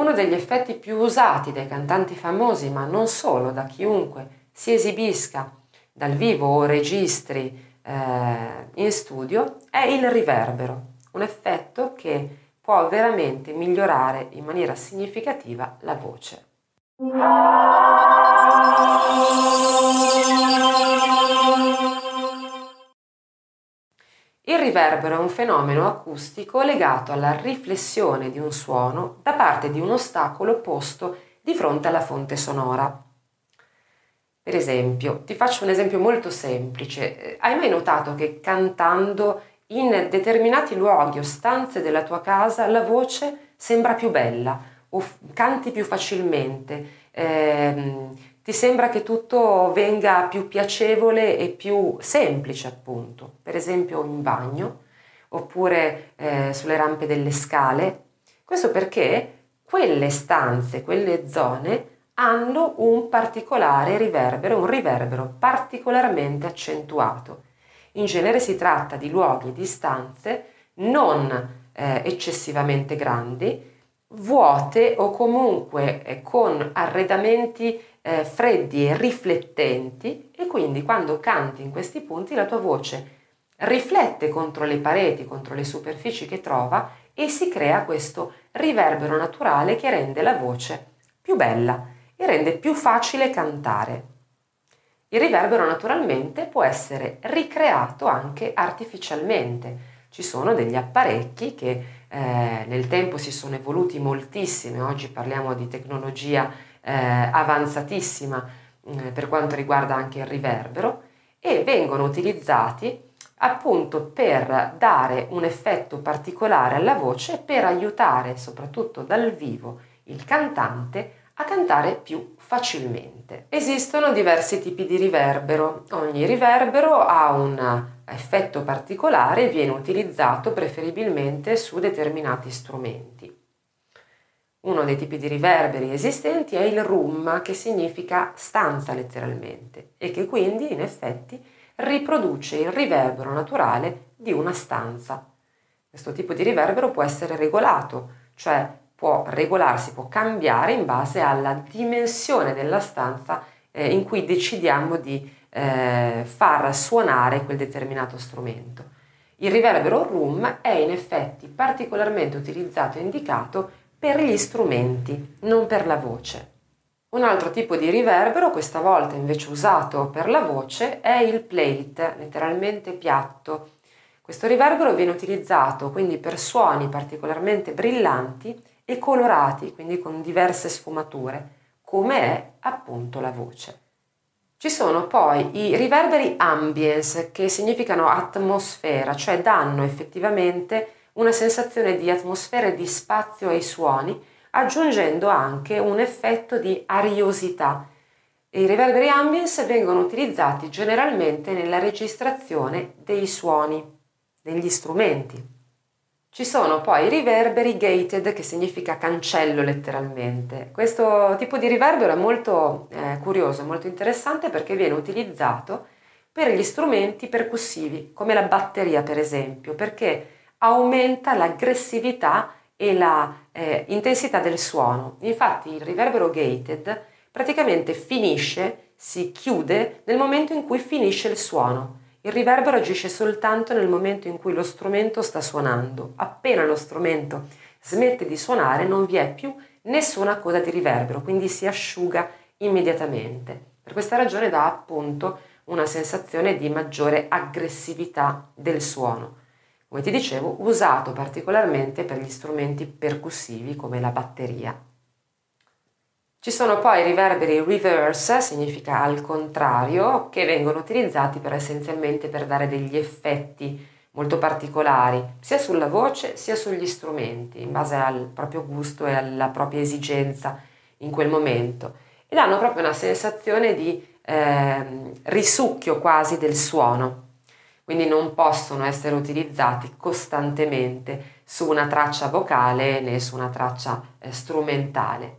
Uno degli effetti più usati dai cantanti famosi, ma non solo, da chiunque si esibisca dal vivo o registri eh, in studio, è il riverbero, un effetto che può veramente migliorare in maniera significativa la voce. Il riverbero è un fenomeno acustico legato alla riflessione di un suono da parte di un ostacolo posto di fronte alla fonte sonora. Per esempio, ti faccio un esempio molto semplice. Hai mai notato che cantando in determinati luoghi o stanze della tua casa la voce sembra più bella o canti più facilmente? Eh, ti sembra che tutto venga più piacevole e più semplice, appunto, per esempio in bagno oppure eh, sulle rampe delle scale. Questo perché quelle stanze, quelle zone hanno un particolare riverbero, un riverbero particolarmente accentuato. In genere si tratta di luoghi, di stanze non eh, eccessivamente grandi, vuote o comunque eh, con arredamenti eh, freddi e riflettenti e quindi quando canti in questi punti la tua voce riflette contro le pareti, contro le superfici che trova e si crea questo riverbero naturale che rende la voce più bella e rende più facile cantare. Il riverbero naturalmente può essere ricreato anche artificialmente. Ci sono degli apparecchi che eh, nel tempo si sono evoluti moltissimo, oggi parliamo di tecnologia eh, avanzatissima eh, per quanto riguarda anche il riverbero e vengono utilizzati appunto per dare un effetto particolare alla voce per aiutare soprattutto dal vivo il cantante a cantare più facilmente. Esistono diversi tipi di riverbero, ogni riverbero ha un effetto particolare e viene utilizzato preferibilmente su determinati strumenti. Uno dei tipi di riverberi esistenti è il room, che significa stanza letteralmente, e che quindi in effetti riproduce il riverbero naturale di una stanza. Questo tipo di riverbero può essere regolato, cioè può regolarsi, può cambiare in base alla dimensione della stanza eh, in cui decidiamo di eh, far suonare quel determinato strumento. Il riverbero room è in effetti particolarmente utilizzato e indicato per gli strumenti, non per la voce. Un altro tipo di riverbero, questa volta invece usato per la voce, è il plate, letteralmente piatto. Questo riverbero viene utilizzato quindi per suoni particolarmente brillanti e colorati, quindi con diverse sfumature, come è appunto la voce. Ci sono poi i riverberi ambience, che significano atmosfera, cioè danno effettivamente una sensazione di atmosfera e di spazio ai suoni, aggiungendo anche un effetto di ariosità. I riverberi ambience vengono utilizzati generalmente nella registrazione dei suoni, degli strumenti. Ci sono poi i riverberi gated, che significa cancello letteralmente. Questo tipo di riverbero è molto eh, curioso, molto interessante perché viene utilizzato per gli strumenti percussivi, come la batteria per esempio, perché aumenta l'aggressività e la eh, del suono. Infatti il riverbero gated praticamente finisce, si chiude nel momento in cui finisce il suono. Il riverbero agisce soltanto nel momento in cui lo strumento sta suonando. Appena lo strumento smette di suonare non vi è più nessuna coda di riverbero, quindi si asciuga immediatamente. Per questa ragione dà appunto una sensazione di maggiore aggressività del suono come ti dicevo, usato particolarmente per gli strumenti percussivi come la batteria. Ci sono poi riverberi reverse, significa al contrario, che vengono utilizzati per essenzialmente per dare degli effetti molto particolari, sia sulla voce sia sugli strumenti, in base al proprio gusto e alla propria esigenza in quel momento. E danno proprio una sensazione di eh, risucchio quasi del suono quindi non possono essere utilizzati costantemente su una traccia vocale né su una traccia eh, strumentale.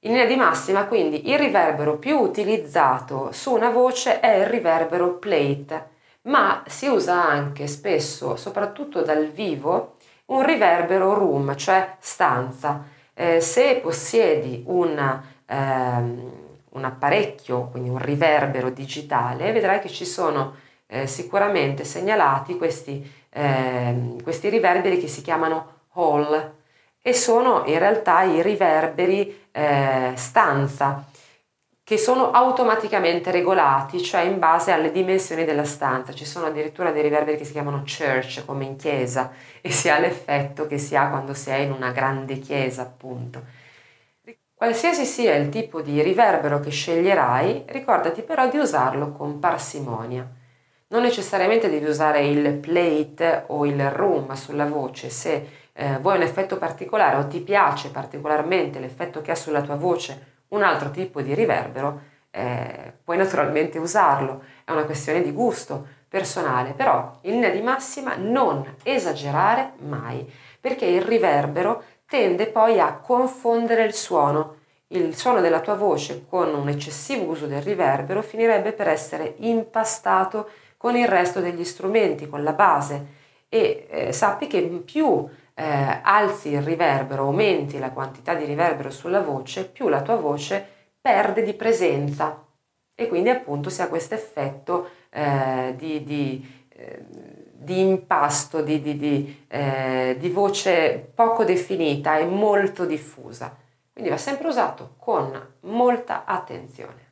In linea di massima, quindi, il riverbero più utilizzato su una voce è il riverbero plate, ma si usa anche spesso, soprattutto dal vivo, un riverbero room, cioè stanza. eh, se possiedi un, ehm, un, apparecchio, quindi un riverbero digitale, vedrai che ci sono eh, sicuramente segnalati questi, ehm, questi riverberi che si chiamano hall e sono in realtà i riverberi eh, stanza che sono automaticamente regolati, cioè in base alle dimensioni della stanza. Ci sono addirittura dei riverberi che si chiamano church, come in chiesa, e si ha l'effetto che si ha quando si è in una grande chiesa, appunto. Qualsiasi sia il tipo di riverbero che sceglierai, ricordati però di usarlo con parsimonia. Non necessariamente devi usare il plate o il room sulla voce. Se eh, vuoi un effetto particolare o ti piace particolarmente l'effetto che ha sulla tua voce un altro tipo di riverbero, eh, puoi naturalmente usarlo, è una questione di gusto personale, però in linea di massima non esagerare mai, perché il riverbero tende poi a confondere il suono. Il suono della tua voce con un eccessivo uso del riverbero finirebbe per essere impastato con il resto degli strumenti, con la base e eh, sappi che più eh, alzi il riverbero, aumenti la quantità di riverbero sulla voce, più la tua voce perde di presenza e quindi appunto si ha questo effetto eh, di, di, eh, di, impasto, di, di eh, voce poco definita e molto diffusa. Quindi va sempre usato con molta attenzione.